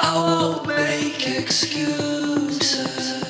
i'll make excuses.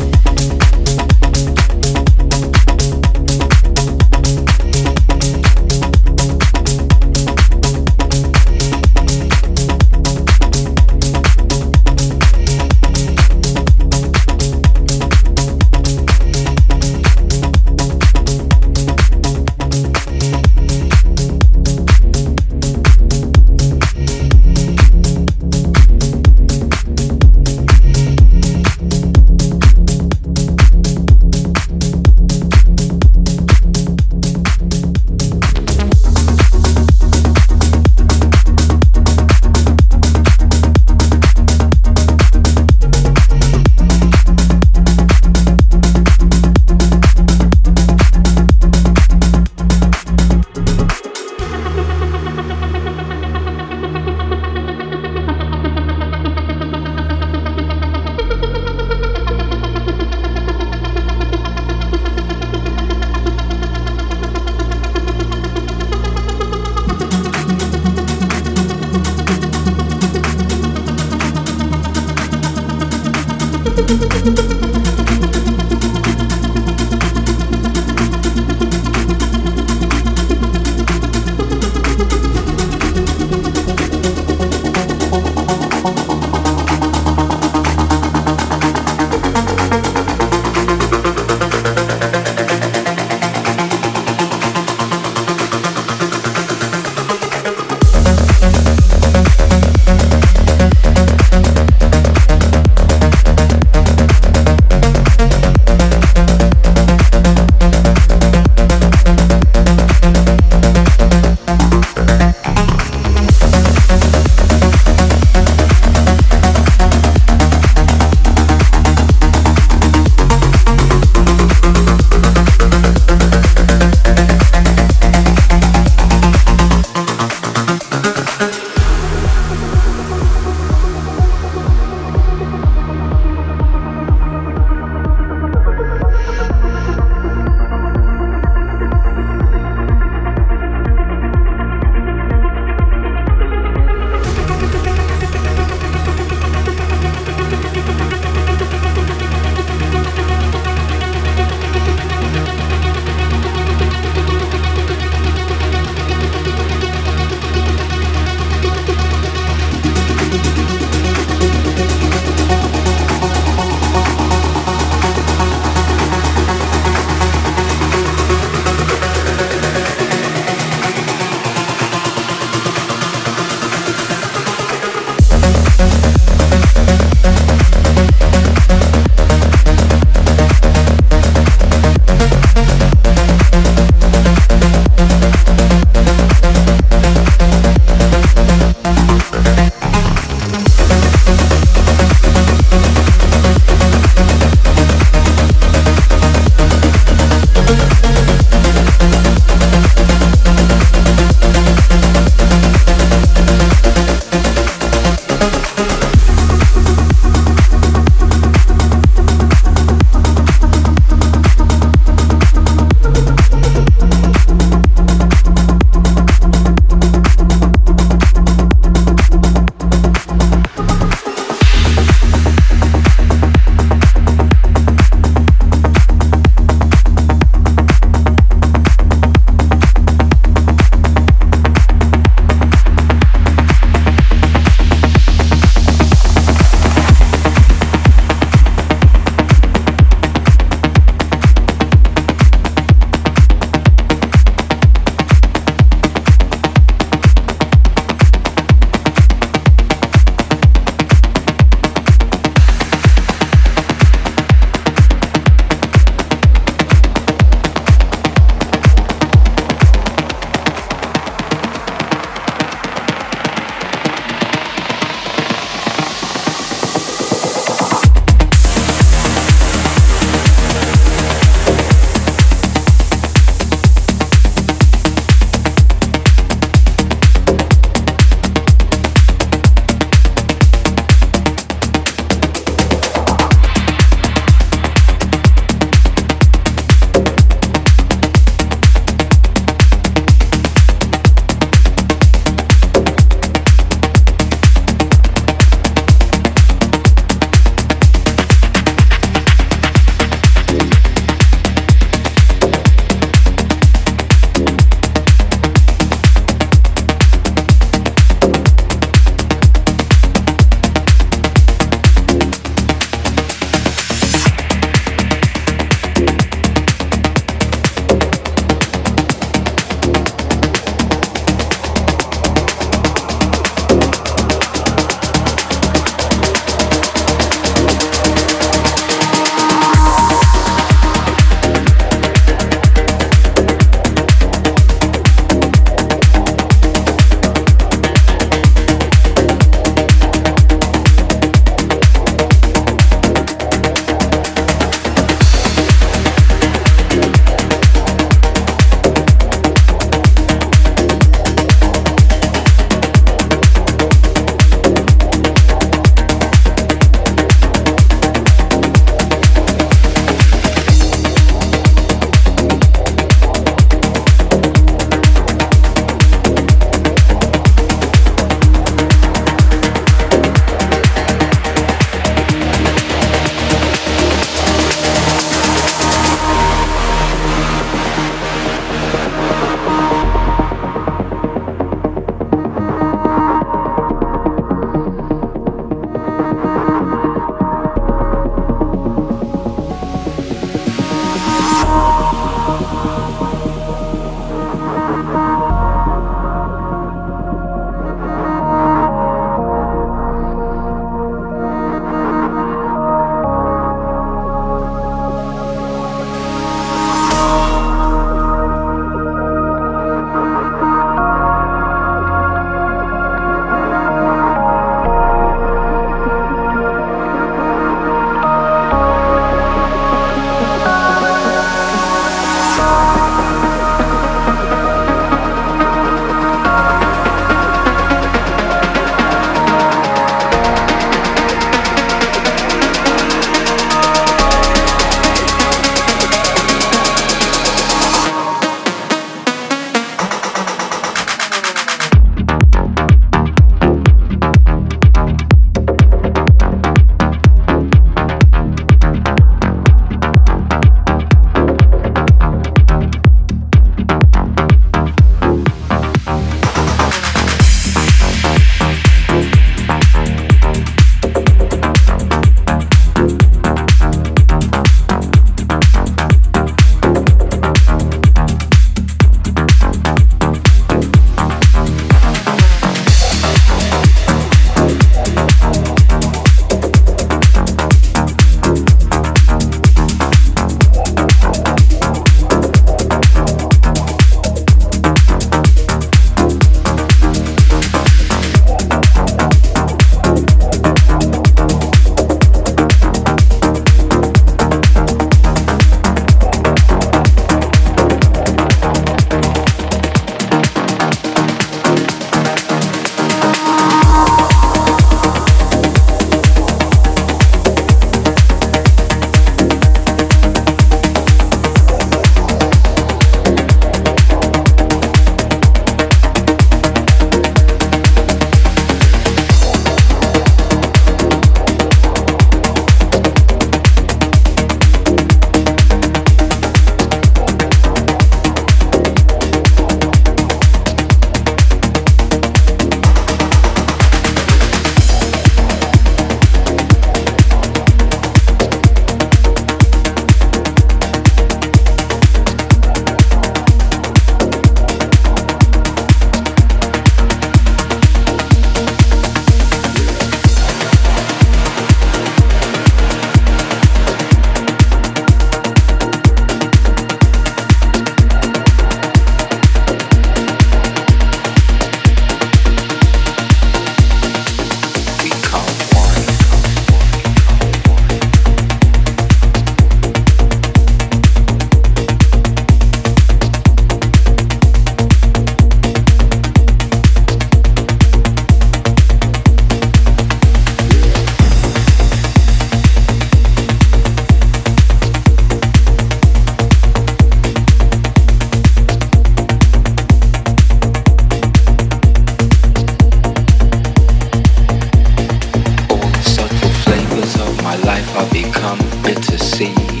I'll become bitter seed.